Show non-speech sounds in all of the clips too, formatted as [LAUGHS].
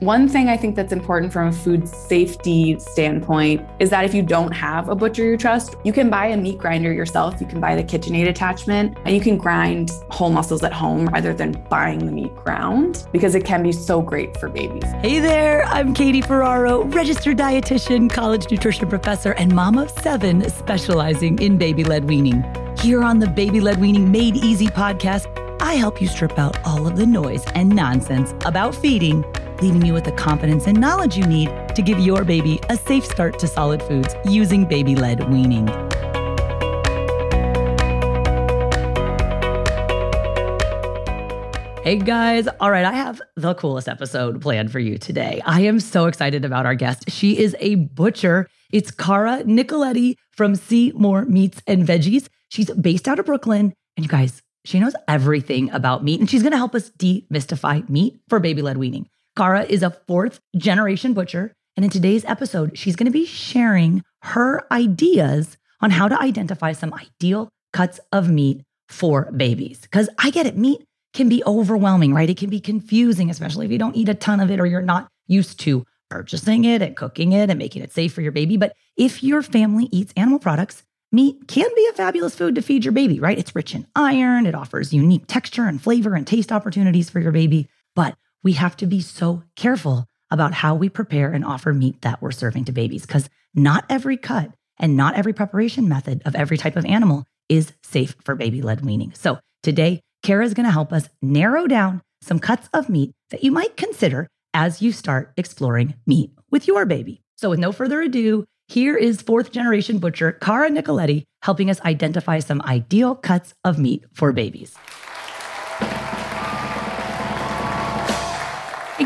One thing I think that's important from a food safety standpoint is that if you don't have a butcher you trust, you can buy a meat grinder yourself. You can buy the KitchenAid attachment and you can grind whole muscles at home rather than buying the meat ground because it can be so great for babies. Hey there, I'm Katie Ferraro, registered dietitian, college nutrition professor, and mom of seven specializing in baby led weaning. Here on the Baby Led Weaning Made Easy podcast, I help you strip out all of the noise and nonsense about feeding leaving you with the confidence and knowledge you need to give your baby a safe start to solid foods using baby led weaning. Hey guys, all right, I have the coolest episode planned for you today. I am so excited about our guest. She is a butcher. It's Cara Nicoletti from Seemore Meats and Veggies. She's based out of Brooklyn. And you guys, she knows everything about meat, and she's gonna help us demystify meat for baby led weaning. Cara is a fourth generation butcher. And in today's episode, she's going to be sharing her ideas on how to identify some ideal cuts of meat for babies. Because I get it, meat can be overwhelming, right? It can be confusing, especially if you don't eat a ton of it or you're not used to purchasing it and cooking it and making it safe for your baby. But if your family eats animal products, meat can be a fabulous food to feed your baby, right? It's rich in iron, it offers unique texture and flavor and taste opportunities for your baby. But we have to be so careful about how we prepare and offer meat that we're serving to babies because not every cut and not every preparation method of every type of animal is safe for baby led weaning. So today, Cara is going to help us narrow down some cuts of meat that you might consider as you start exploring meat with your baby. So, with no further ado, here is fourth generation butcher Cara Nicoletti helping us identify some ideal cuts of meat for babies.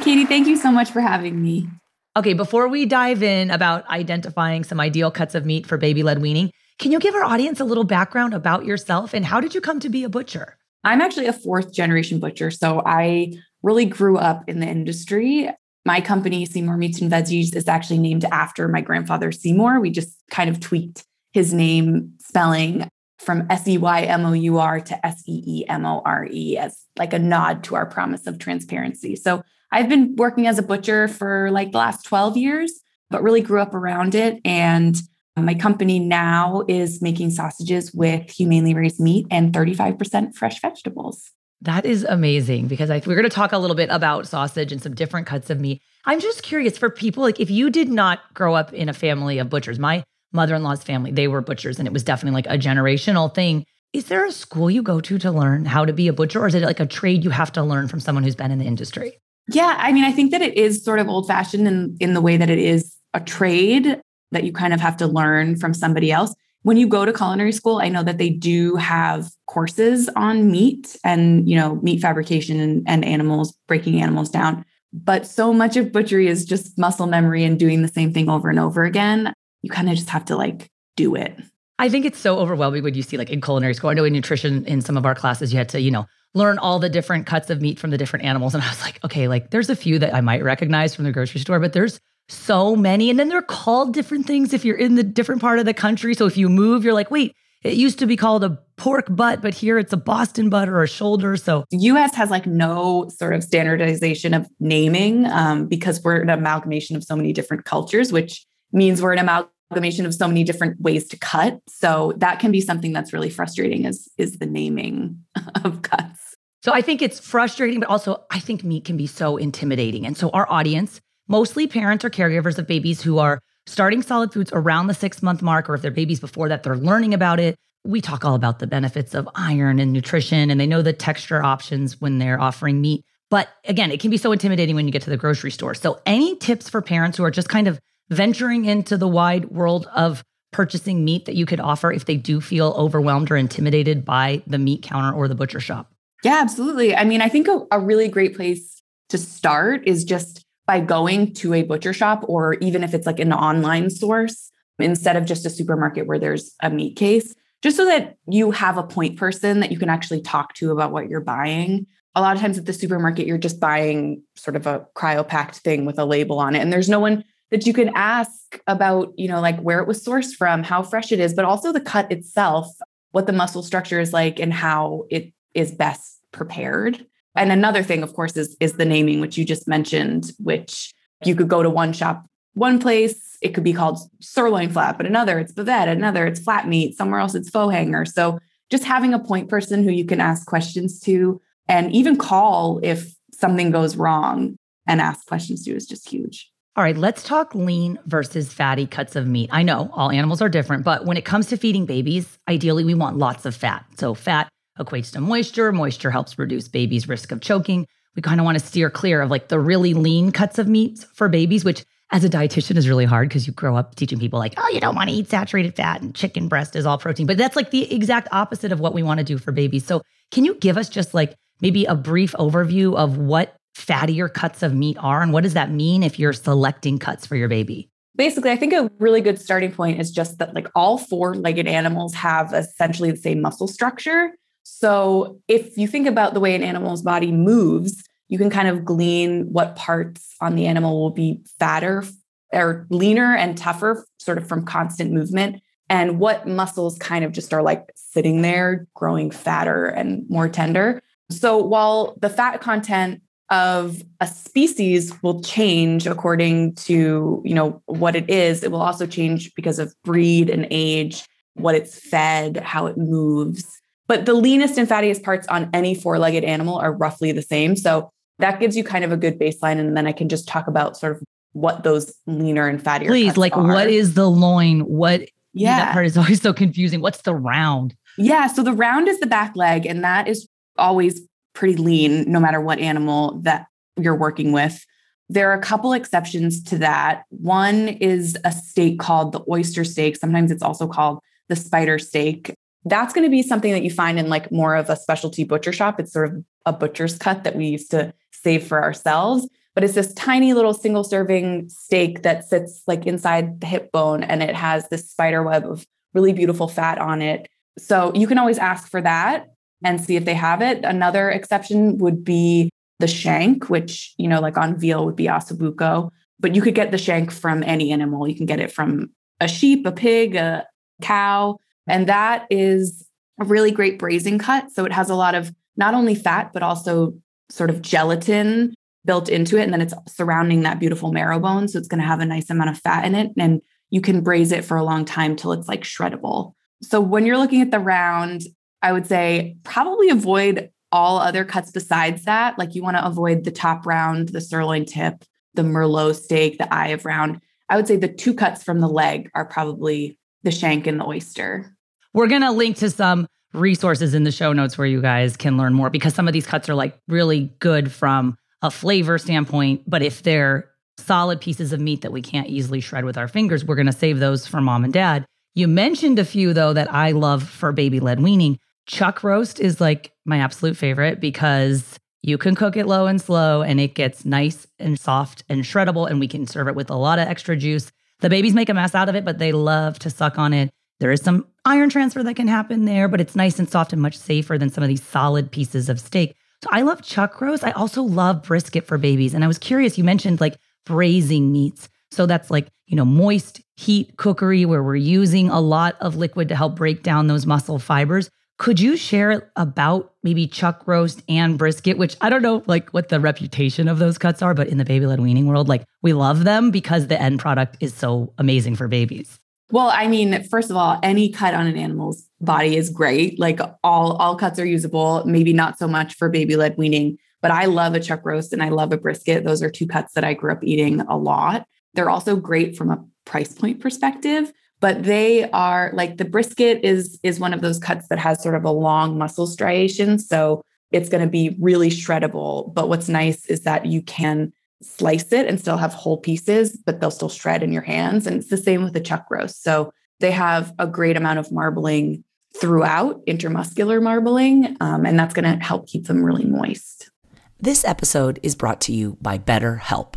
Katie, thank you so much for having me. Okay, before we dive in about identifying some ideal cuts of meat for baby led weaning, can you give our audience a little background about yourself and how did you come to be a butcher? I'm actually a fourth generation butcher. So I really grew up in the industry. My company, Seymour More Meats and Veggies, is actually named after my grandfather, Seymour. We just kind of tweaked his name spelling from S E Y M O U R to S E E M O R E as like a nod to our promise of transparency. So I've been working as a butcher for like the last 12 years, but really grew up around it. And my company now is making sausages with humanely raised meat and 35% fresh vegetables. That is amazing because I, we're going to talk a little bit about sausage and some different cuts of meat. I'm just curious for people like if you did not grow up in a family of butchers, my mother in law's family, they were butchers and it was definitely like a generational thing. Is there a school you go to to learn how to be a butcher or is it like a trade you have to learn from someone who's been in the industry? Yeah, I mean, I think that it is sort of old fashioned in, in the way that it is a trade that you kind of have to learn from somebody else. When you go to culinary school, I know that they do have courses on meat and, you know, meat fabrication and, and animals, breaking animals down. But so much of butchery is just muscle memory and doing the same thing over and over again. You kind of just have to like do it. I think it's so overwhelming when you see like in culinary school. I know in nutrition in some of our classes you had to, you know, learn all the different cuts of meat from the different animals. And I was like, okay, like there's a few that I might recognize from the grocery store, but there's so many. And then they're called different things if you're in the different part of the country. So if you move, you're like, wait, it used to be called a pork butt, but here it's a Boston butt or a shoulder. So the US has like no sort of standardization of naming um, because we're an amalgamation of so many different cultures, which means we're an amalgamation of so many different ways to cut. So that can be something that's really frustrating is, is the naming [LAUGHS] of cuts. So I think it's frustrating, but also I think meat can be so intimidating. And so our audience, mostly parents or caregivers of babies who are starting solid foods around the six month mark, or if they're babies before that, they're learning about it. We talk all about the benefits of iron and nutrition, and they know the texture options when they're offering meat. But again, it can be so intimidating when you get to the grocery store. So, any tips for parents who are just kind of venturing into the wide world of purchasing meat that you could offer if they do feel overwhelmed or intimidated by the meat counter or the butcher shop? Yeah, absolutely. I mean, I think a, a really great place to start is just by going to a butcher shop, or even if it's like an online source, instead of just a supermarket where there's a meat case, just so that you have a point person that you can actually talk to about what you're buying. A lot of times at the supermarket, you're just buying sort of a cryovacked thing with a label on it, and there's no one that you can ask about, you know, like where it was sourced from, how fresh it is, but also the cut itself, what the muscle structure is like, and how it is best prepared. And another thing, of course, is, is the naming, which you just mentioned, which you could go to one shop, one place, it could be called sirloin flat, but another it's bavette, another it's flat meat, somewhere else it's faux hanger. So just having a point person who you can ask questions to and even call if something goes wrong and ask questions to is just huge. All right, let's talk lean versus fatty cuts of meat. I know all animals are different, but when it comes to feeding babies, ideally we want lots of fat. So, fat equates to moisture. Moisture helps reduce babies' risk of choking. We kind of want to steer clear of like the really lean cuts of meats for babies, which as a dietitian is really hard because you grow up teaching people like, oh, you don't want to eat saturated fat and chicken breast is all protein. But that's like the exact opposite of what we want to do for babies. So can you give us just like maybe a brief overview of what fattier cuts of meat are and what does that mean if you're selecting cuts for your baby? Basically, I think a really good starting point is just that like all four legged animals have essentially the same muscle structure. So if you think about the way an animal's body moves, you can kind of glean what parts on the animal will be fatter or leaner and tougher, sort of from constant movement, and what muscles kind of just are like sitting there, growing fatter and more tender. So while the fat content of a species will change according to you know what it is it will also change because of breed and age what it's fed how it moves but the leanest and fattiest parts on any four legged animal are roughly the same. So that gives you kind of a good baseline. And then I can just talk about sort of what those leaner and fattier. Please, like are. what is the loin? What yeah. That part is always so confusing. What's the round? Yeah. So the round is the back leg, and that is always pretty lean, no matter what animal that you're working with. There are a couple exceptions to that. One is a steak called the oyster steak. Sometimes it's also called the spider steak that's going to be something that you find in like more of a specialty butcher shop. It's sort of a butcher's cut that we used to save for ourselves. But it's this tiny little single serving steak that sits like inside the hip bone and it has this spider web of really beautiful fat on it. So you can always ask for that and see if they have it. Another exception would be the shank, which, you know, like on veal would be ossobuco, but you could get the shank from any animal. You can get it from a sheep, a pig, a cow. And that is a really great braising cut. So it has a lot of not only fat, but also sort of gelatin built into it. And then it's surrounding that beautiful marrow bone. So it's going to have a nice amount of fat in it. And you can braise it for a long time till it's like shreddable. So when you're looking at the round, I would say probably avoid all other cuts besides that. Like you want to avoid the top round, the sirloin tip, the Merlot steak, the eye of round. I would say the two cuts from the leg are probably the shank and the oyster. We're going to link to some resources in the show notes where you guys can learn more because some of these cuts are like really good from a flavor standpoint. But if they're solid pieces of meat that we can't easily shred with our fingers, we're going to save those for mom and dad. You mentioned a few though that I love for baby led weaning. Chuck roast is like my absolute favorite because you can cook it low and slow and it gets nice and soft and shreddable and we can serve it with a lot of extra juice. The babies make a mess out of it, but they love to suck on it. There is some iron transfer that can happen there, but it's nice and soft and much safer than some of these solid pieces of steak. So I love chuck roast. I also love brisket for babies. And I was curious, you mentioned like braising meats. So that's like, you know, moist heat cookery where we're using a lot of liquid to help break down those muscle fibers. Could you share about maybe chuck roast and brisket, which I don't know like what the reputation of those cuts are, but in the baby led weaning world, like we love them because the end product is so amazing for babies. Well, I mean, first of all, any cut on an animal's body is great. Like all all cuts are usable, maybe not so much for baby led weaning, but I love a chuck roast and I love a brisket. Those are two cuts that I grew up eating a lot. They're also great from a price point perspective, but they are like the brisket is is one of those cuts that has sort of a long muscle striation, so it's going to be really shreddable. But what's nice is that you can slice it and still have whole pieces, but they'll still shred in your hands. And it's the same with the chuck roast. So they have a great amount of marbling throughout, intermuscular marbling, um, and that's going to help keep them really moist. This episode is brought to you by BetterHelp.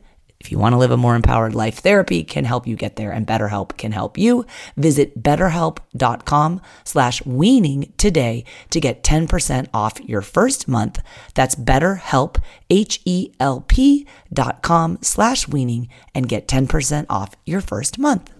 If you want to live a more empowered life, therapy can help you get there and BetterHelp can help you. Visit betterhelp.com slash weaning today to get 10% off your first month. That's betterhelp, H-E-L-P dot com slash weaning and get 10% off your first month.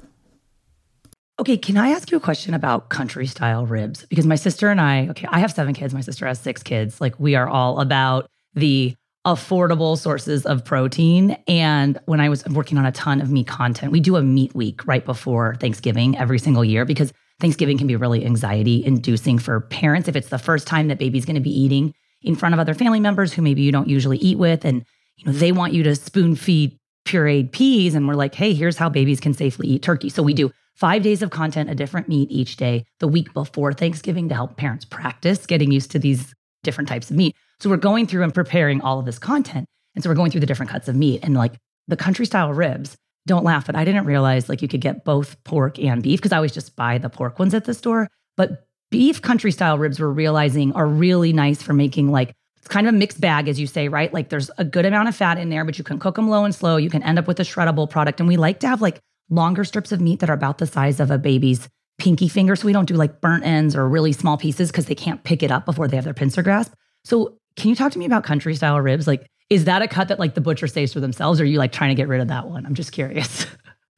Okay, can I ask you a question about country style ribs? Because my sister and I, okay, I have seven kids, my sister has six kids. Like we are all about the affordable sources of protein. And when I was working on a ton of meat content, we do a meat week right before Thanksgiving every single year because Thanksgiving can be really anxiety inducing for parents if it's the first time that baby's going to be eating in front of other family members who maybe you don't usually eat with and you know they want you to spoon feed pureed peas and we're like hey here's how babies can safely eat turkey so we do five days of content, a different meat each day, the week before Thanksgiving to help parents practice getting used to these different types of meat. So we're going through and preparing all of this content. And so we're going through the different cuts of meat and like the country style ribs. Don't laugh, but I didn't realize like you could get both pork and beef because I always just buy the pork ones at the store. But beef country style ribs we're realizing are really nice for making like it's kind of a mixed bag, as you say, right? Like there's a good amount of fat in there, but you can cook them low and slow. You can end up with a shreddable product. And we like to have like longer strips of meat that are about the size of a baby's pinky finger. So we don't do like burnt ends or really small pieces because they can't pick it up before they have their pincer grasp. So can you talk to me about country style ribs? Like, is that a cut that like the butcher saves for themselves? Or are you like trying to get rid of that one? I'm just curious. [LAUGHS]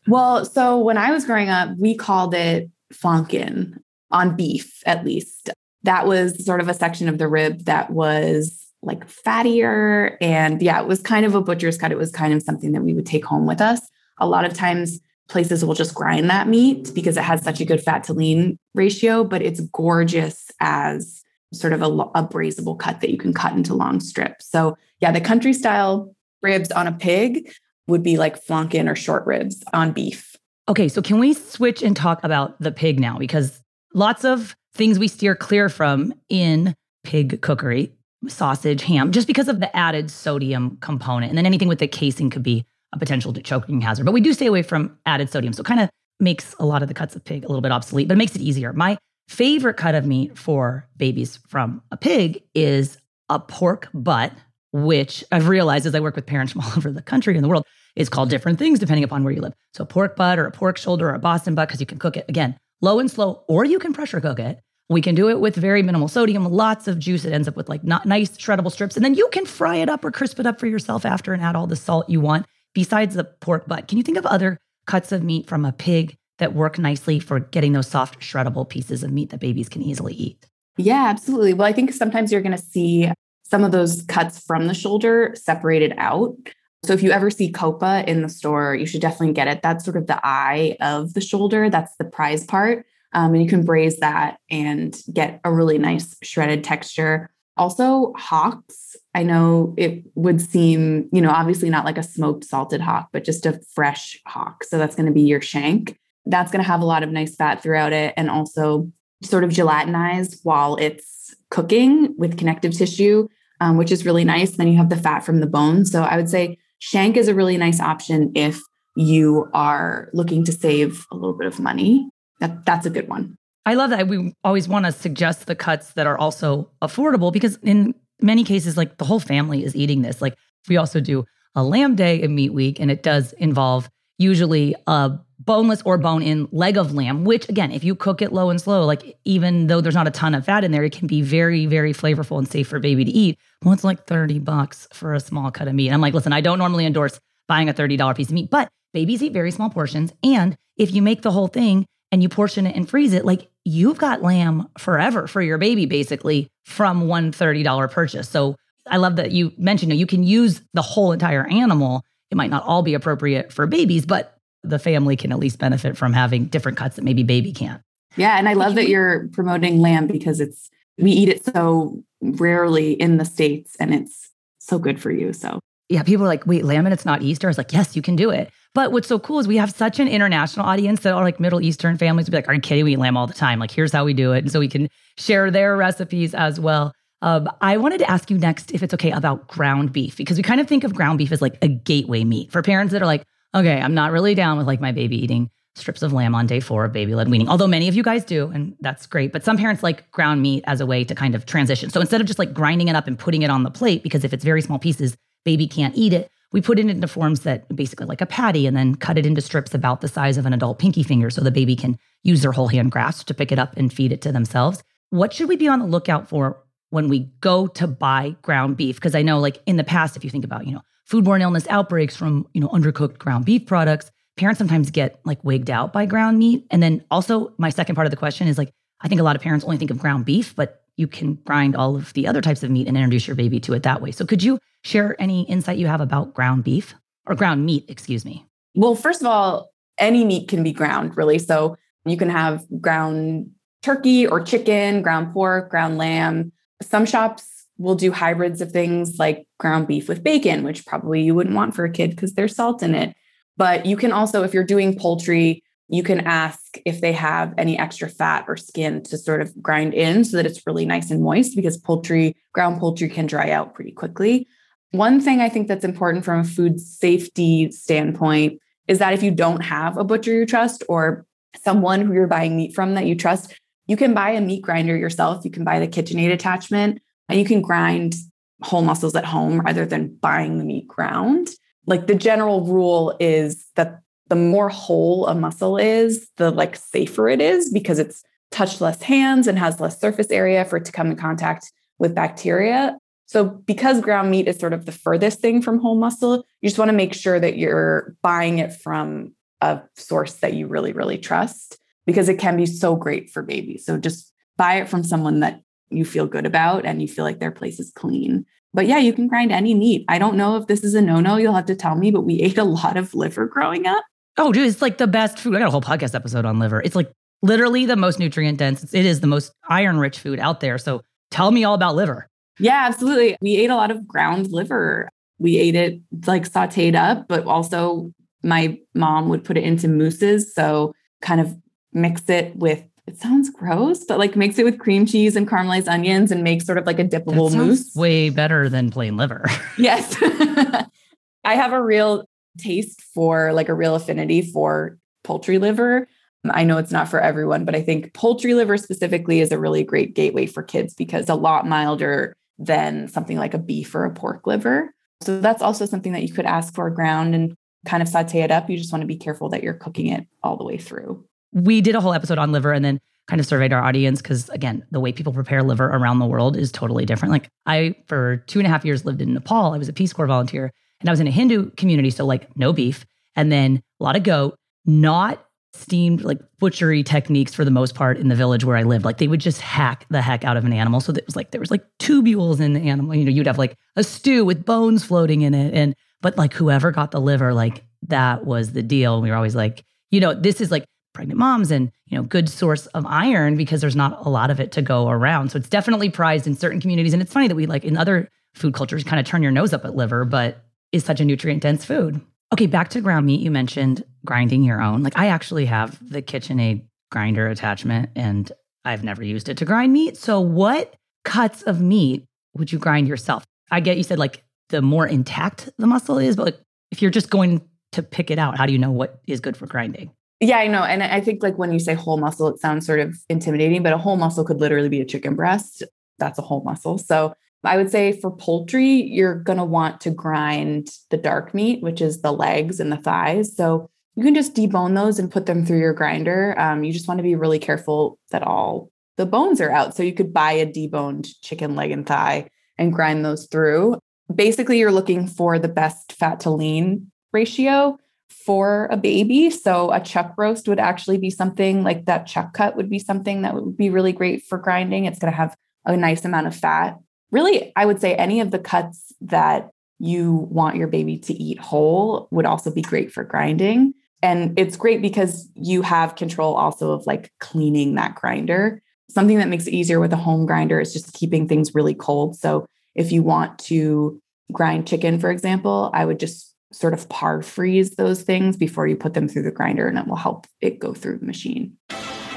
Well, so when I was growing up, we called it flanken on beef, at least. That was sort of a section of the rib that was like fattier. And yeah, it was kind of a butcher's cut. It was kind of something that we would take home with us. A lot of times places will just grind that meat because it has such a good fat to lean ratio, but it's gorgeous as sort of a, a braisable cut that you can cut into long strips. So, yeah, the country style ribs on a pig would be like flanken or short ribs on beef. Okay, so can we switch and talk about the pig now? Because lots of things we steer clear from in pig cookery, sausage, ham, just because of the added sodium component. And then anything with the casing could be a potential choking hazard. But we do stay away from added sodium. So kind of makes a lot of the cuts of pig a little bit obsolete, but it makes it easier. My favorite cut of meat for babies from a pig is a pork butt, which I've realized as I work with parents from [LAUGHS] all over the country and the world is called different things depending upon where you live. So pork butt or a pork shoulder or a Boston butt, because you can cook it again, low and slow, or you can pressure cook it. We can do it with very minimal sodium, lots of juice. It ends up with like not nice shreddable strips. And then you can fry it up or crisp it up for yourself after and add all the salt you want besides the pork butt, can you think of other cuts of meat from a pig that work nicely for getting those soft, shreddable pieces of meat that babies can easily eat? Yeah, absolutely. Well, I think sometimes you're going to see some of those cuts from the shoulder separated out. So if you ever see coppa in the store, you should definitely get it. That's sort of the eye of the shoulder. That's the prize part. Um, and you can braise that and get a really nice shredded texture. Also, hocks, I know it would seem, you know, obviously not like a smoked salted hock, but just a fresh hock. So that's going to be your shank. That's going to have a lot of nice fat throughout it and also sort of gelatinized while it's cooking with connective tissue, um, which is really nice. Then you have the fat from the bone. So I would say shank is a really nice option if you are looking to save a little bit of money, that, that's a good one. I love that. We always want to suggest the cuts that are also affordable because in many cases, like the whole family is eating this. Like we also do a lamb day in meat week, and it does involve usually a boneless or bone in leg of lamb, which again, if you cook it low and slow, like even though there's not a ton of fat in there, it can be very, very flavorful and safe for baby to eat. Well, it's like 30 bucks for a small cut of meat. I'm like, listen, I don't normally endorse buying a $30 piece of meat, but babies eat very small portions. And if you make the whole thing and you portion it and freeze it, like you've got lamb forever for your baby, basically, from one $30 purchase. So I love that you mentioned you, know, you can use the whole entire animal. It might not all be appropriate for babies, but the family can at least benefit from having different cuts that maybe baby can't. Yeah. And I love that you're promoting lamb because it's, we eat it so rarely in the States and it's so good for you. So, yeah, people are like, wait, lamb and it's not Easter. I was like, yes, you can do it. But what's so cool is we have such an international audience that are like Middle Eastern families be like, are you kidding? We eat lamb all the time. Like, here's how we do it. And so we can share their recipes as well. Um, I wanted to ask you next, if it's okay, about ground beef, because we kind of think of ground beef as like a gateway meat for parents that are like, okay, I'm not really down with like my baby eating strips of lamb on day four of baby led weaning, although many of you guys do, and that's great. But some parents like ground meat as a way to kind of transition. So instead of just like grinding it up and putting it on the plate, because if it's very small pieces, baby can't eat it, we put it into forms that basically like a patty and then cut it into strips about the size of an adult pinky finger so the baby can use their whole hand grasp to pick it up and feed it to themselves. What should we be on the lookout for when we go to buy ground beef because i know like in the past if you think about you know foodborne illness outbreaks from you know undercooked ground beef products parents sometimes get like wigged out by ground meat. And then also my second part of the question is like i think a lot of parents only think of ground beef but you can grind all of the other types of meat and introduce your baby to it that way. So could you share any insight you have about ground beef? Or ground meat excuse me. Well first of all any meat can be ground really. So you can have ground turkey or chicken ground pork ground lamb some shops will do hybrids of things like ground beef with bacon, which probably you wouldn't want for a kid because there's salt in it. But you can also, if you're doing poultry, you can ask if they have any extra fat or skin to sort of grind in so that it's really nice and moist because poultry, ground poultry can dry out pretty quickly. One thing I think that's important from a food safety standpoint is that if you don't have a butcher you trust or someone who you're buying meat from that you trust, you can buy a meat grinder yourself. You can buy the KitchenAid attachment and you can grind whole muscles at home rather than buying the meat ground. Like the general rule is that the more whole a muscle is, the like safer it is because it's touched less hands and has less surface area for it to come in contact with bacteria. So because ground meat is sort of the furthest thing from whole muscle, you just want to make sure that you're buying it from a source that you really really trust because it can be so great for babies. So just buy it from someone that you feel good about and you feel like their place is clean. But yeah, you can grind any meat. I don't know if this is a no no. You'll have to tell me, but we [LAUGHS] ate a lot of liver growing up. Oh, dude, it's like the best food. I got a whole podcast episode on liver. It's like literally the most nutrient dense. It is the most iron rich food out there. So tell me all about liver. Yeah, absolutely. We ate a lot of ground liver. We ate it like sauteed up, but also my mom would put it into mousses. So kind of mix it with it sounds gross, but like mix it with cream cheese and caramelized onions and make sort of like a dippable mousse. Way better than plain liver. [LAUGHS] yes. [LAUGHS] I have a real taste for like a real affinity for poultry liver. I know it's not for everyone, but I think poultry liver specifically is a really great gateway for kids because a lot milder than something like a beef or a pork liver. So that's also something that you could ask for ground and kind of saute it up. You just want to be careful that you're cooking it all the way through we did a whole episode on liver and then kind of surveyed our audience because again the way people prepare liver around the world is totally different. Like i for two and a half years lived in nepal. I was a peace corps volunteer and i was in a hindu community so like no beef. And then a lot of goat not steamed like butchery techniques for the most part in the village where i lived. Like they would just hack the heck out of an animal. So it was like there was like tubules in the animal. You know you'd have like a stew with bones floating in it. And but like whoever got the liver like that was the deal. And we were always like you know this is like pregnant moms and you know good source of iron because there's not a lot of it to go around. So it's definitely prized in certain communities. And it's funny that we like in other food cultures kind of turn your nose up at liver but is such a nutrient dense food. Okay back to ground meat. You mentioned grinding your own. Like i actually have the kitchenaid grinder attachment and i've never used it to grind meat. So what cuts of meat would you grind yourself? I get you said like the more intact the muscle is but like if you're just going to pick it out? How do you know what is good for grinding? Yeah, I know. And I think like when you say whole muscle, it sounds sort of intimidating, but a whole muscle could literally be a chicken breast. That's a whole muscle. So I would say for poultry, you're going to want to grind the dark meat, which is the legs and the thighs. So you can just debone those and put them through your grinder. Um, you just want to be really careful that all the bones are out. So you could buy a deboned chicken leg and thigh and grind those through. Basically, you're looking for the best fat to lean ratio for a baby. So a chuck roast would actually be something like that chuck cut would be something that would be really great for grinding. It's going to have a nice amount of fat. Really, I would say any of the cuts that you want your baby to eat whole would also be great for grinding. And it's great because you have control also of like cleaning that grinder. Something that makes it easier with a home grinder is just keeping things really cold. So if you want to grind chicken, for example, I would just sort of par freeze those things before you put them through the grinder and it will help it go through the machine.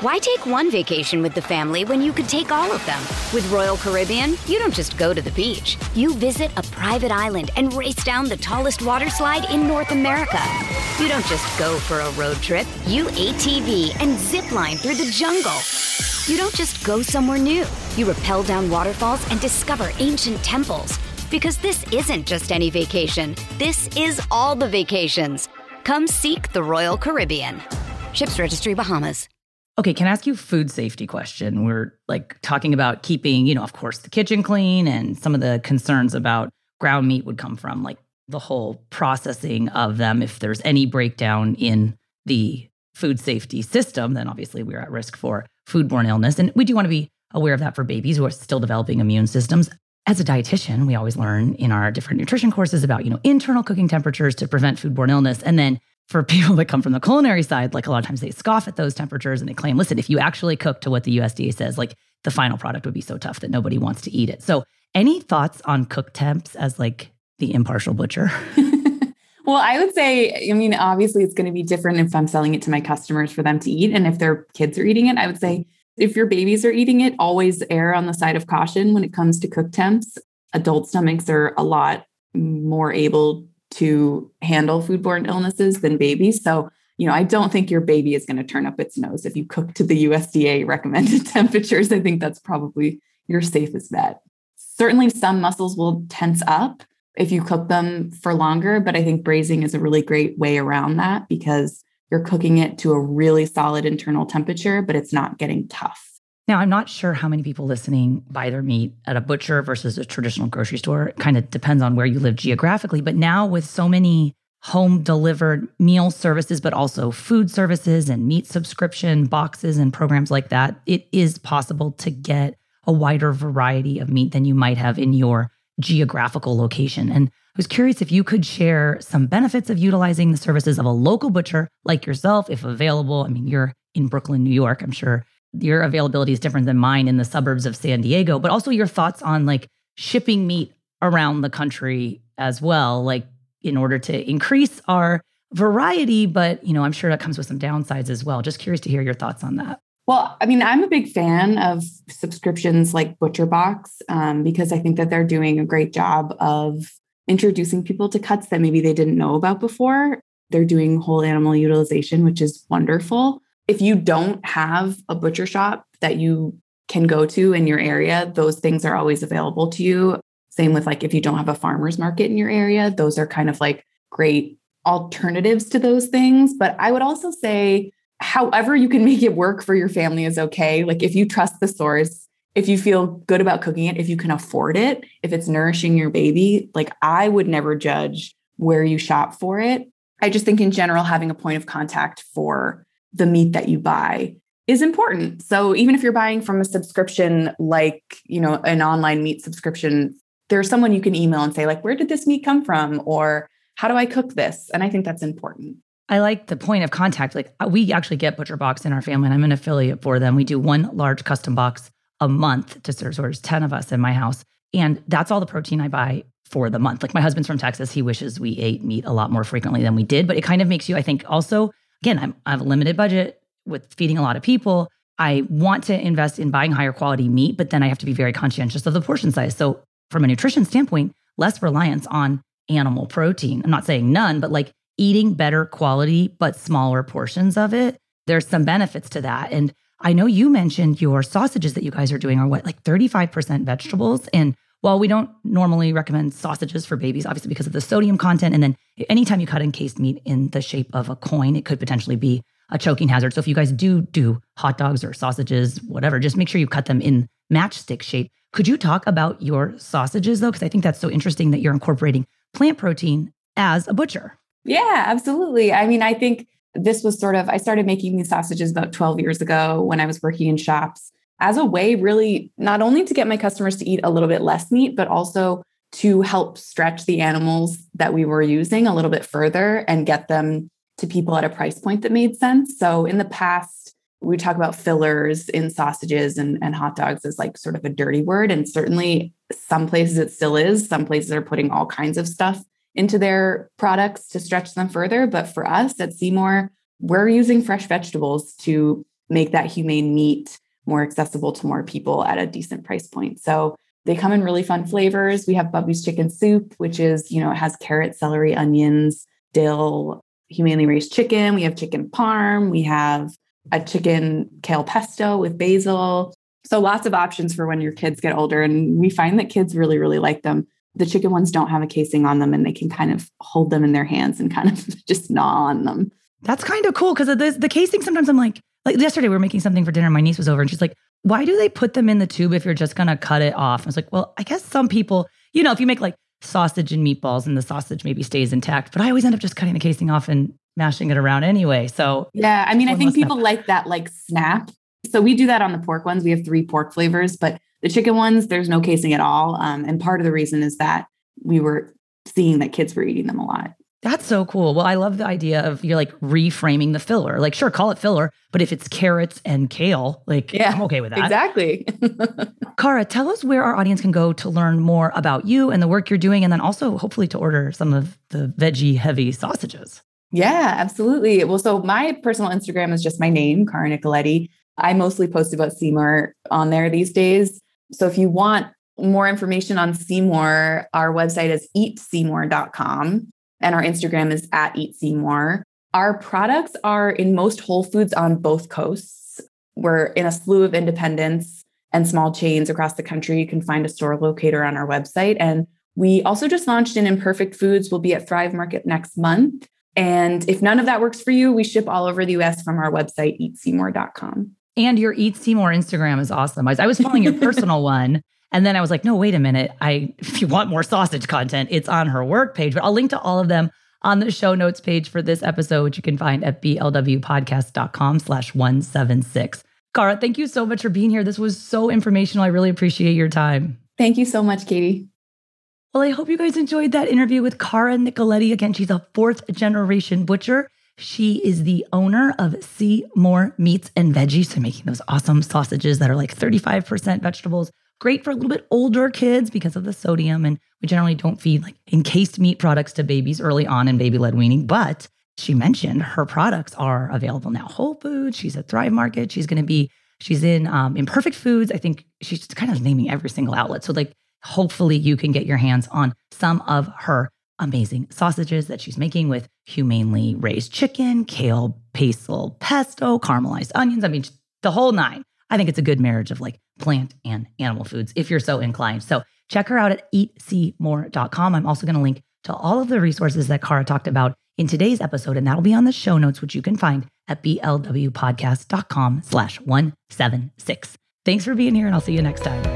Why take one vacation with the family when you could take all of them? With Royal Caribbean, you don't just go to the beach. You visit a private island and race down the tallest water slide in North America. You don't just go for a road trip. You ATV and zip line through the jungle. You don't just go somewhere new. You rappel down waterfalls and discover ancient temples. Because this isn't just any vacation, this is all the vacations. Come seek the Royal Caribbean. Ships Registry Bahamas. Okay, can I ask you a food safety question? We're like talking about keeping, you know, of course, the kitchen clean and some of the concerns about ground meat would come from like the whole processing of them. If there's any breakdown in the food safety system, then obviously we're at risk for foodborne illness. And we do want to be aware of that for babies who are still developing immune systems as a dietitian, we always learn in our different nutrition courses about, you know, internal cooking temperatures to prevent foodborne illness. And then for [LAUGHS] people that come from the culinary side, like a lot of times they scoff at those temperatures and they claim, listen, if you actually cook to what the USDA says, like the final product would be so tough that nobody wants to eat it. So, any thoughts on cook temps as like the impartial butcher? [LAUGHS] well, I would say, I mean, obviously it's going to be different if I'm selling it to my customers for them to eat. And if their kids are eating it, I would say if your babies are eating it, always err on the side of caution when it comes to cook temps. Adult stomachs are a lot more able to handle foodborne illnesses than babies. So, you know, I don't think your baby is going to turn up its nose if you cook to the USDA [LAUGHS] recommended [LAUGHS] temperatures. I think that's probably your safest bet. Certainly, some muscles will tense up if you cook them for longer, but I think braising is a really great way around that because you're cooking it to a really solid internal temperature, but it's not getting tough. Now, I'm not sure how many people listening buy their meat at a butcher versus a traditional grocery store. It kind of depends on where you live geographically. But now, with so many home delivered meal services, but also food services and meat subscription boxes and programs like that, it is possible to get a wider variety of meat than you might have in your geographical location. And was curious if you could share some benefits of utilizing the services of a local butcher like yourself, if available. I mean, you're in Brooklyn, New York. I'm sure your availability is different than mine in the suburbs of San Diego, but also your thoughts on like shipping meat around the country as well, like in order to increase our variety. But, you know, I'm sure that comes with some downsides as well. Just curious to hear your thoughts on that. Well, I mean, I'm a big fan of subscriptions like ButcherBox um, because I think that they're doing a great job of introducing people to cuts that maybe they didn't know about before. They're doing whole animal utilization, which is wonderful. If you don't have a butcher shop that you can go to in your area, those things are always available to you. Same with like if you don't have a farmer's market in your area, those are kind of like great alternatives to those things. But I would also say, however, you can make it work for your family is okay. Like if you trust the source, if you feel good about cooking it, if you can afford it, if it's nourishing your baby, like I would never judge where you shop for it. I just think in general, having a point of contact for the meat that you buy is important. So even if you're buying from a subscription, like, you know, an online meat subscription, there's someone you can email and say, like, where did this meat come from? Or how do I cook this? And I think that's important. I like the point of contact. Like we actually get ButcherBox in our family, and I'm an affiliate for them. We do one large custom box a month to serve. So there's 10 of us in my house. And that's all the protein I buy for the month. Like my husband's from Texas. He wishes we ate meat a lot more frequently than we did. But it kind of makes you, I think, also, again, I'm, I have a limited budget with feeding a lot of people. I want to invest in buying higher quality meat, but then I have to be very conscientious of the portion size. So, from a nutrition standpoint, less reliance on animal protein. I'm not saying none, but like eating better quality, but smaller portions of it, there's some benefits to that. And I know you mentioned your sausages that you guys are doing are what, like 35% vegetables. And while we don't normally recommend sausages for babies, obviously because of the sodium content, and then anytime you cut encased meat in the shape of a coin, it could potentially be a choking hazard. So if you guys do do hot dogs or sausages, whatever, just make sure you cut them in matchstick shape. Could you talk about your sausages though? Because I think that's so interesting that you're incorporating plant protein as a butcher. Yeah, absolutely. I mean, I think this was sort of, I started making these sausages about 12 years ago when I was working in shops as a way, really, not only to get my customers to eat a little bit less meat, but also to help stretch the animals that we were using a little bit further and get them to people at a price point that made sense. So in the past, we talk about fillers in sausages and, and hot dogs as like sort of a dirty word. And certainly some places it still is. Some places are putting all kinds of stuff into their products to stretch them further. But for us at Seemore, we're using fresh vegetables to make that humane meat more accessible to more people at a decent price point. So they come in really fun flavors. We have Bubby's chicken soup, which is, you know, it has carrot, celery, onions, dill, humanely raised chicken. We have chicken parm. We have a chicken kale pesto with basil. So lots of options for when your kids get older. And we find that kids really, really like them. The chicken ones don't have a casing on them and they can kind of hold them in their hands and kind of [LAUGHS] just gnaw on them. That's kind of cool because the, the casing, sometimes I'm like, like yesterday we were making something for dinner. My niece was over and she's like, why do they put them in the tube if you're just going to cut it off? I was like, well, I guess some people, you know, if you make like sausage and meatballs and the sausage maybe stays intact. But I always end up just cutting the casing off and mashing it around anyway. So yeah, I mean, I think people like that like snap. So we do that on the pork ones. We have three pork flavors, but the chicken ones, there's no casing at all. Um, and part of the reason is that we were seeing that kids were eating them a lot. That's so cool. Well, I love the idea of you're like reframing the filler. Like, sure, call it filler, but if it's carrots and kale, like, yeah, I'm okay with that. Exactly. [LAUGHS] Cara, tell us where our audience can go to learn more about you and the work you're doing, and then also hopefully to order some of the veggie heavy sausages. Yeah, absolutely. Well, so my personal Instagram is just my name, Cara Nicoletti. I mostly post about Seemore on there these days. So if you want more information on Seemore, our website is eatseemore.com and our Instagram is at eatseemore. Our products are in most Whole Foods on both coasts. We're in a slew of independents and small chains across the country. You can find a store locator on our website. And we also just launched in Imperfect Foods. We'll be at Thrive Market next month. And if none of that works for you, we ship all over the US from our website, eatseemore.com. And your Eat Seemore Instagram is awesome. I was following your [LAUGHS] personal one and then I was like, no, wait a minute. I [LAUGHS] if you want more sausage content, it's on her work page. But I'll link to all of them on the show notes page for this episode, which you can find at blwpodcast.com slash 176. Cara, thank you so much for being here. This was so informational. I really appreciate your time. Thank you so much, Katie. Well, I hope you guys enjoyed that interview with Cara Nicoletti. Again, she's a fourth generation butcher. She is the owner of See More Meats and Veggies, so making those awesome sausages that are like 35% vegetables, Great for a little bit older kids because of the sodium. And we generally don't feed like encased meat products to babies early on in baby led weaning. But she mentioned her products are available now. Whole Foods, she's at Thrive Market. She's going to be, she's in um, Imperfect Foods. I think she's kind of naming every single outlet. So, like, hopefully you can get your hands on some of her amazing sausages that she's making with humanely raised chicken, kale, basil, pesto, caramelized onions. I mean, the whole nine. I think it's a good marriage of like plant and animal foods if you're so inclined. So check her out at eatseemore.com. I'm also going to link to all of the resources that Cara talked about in today's episode, and that'll be on the show notes, which you can find at blwpodcast.com slash 176. Thanks for being here, and I'll see you next time.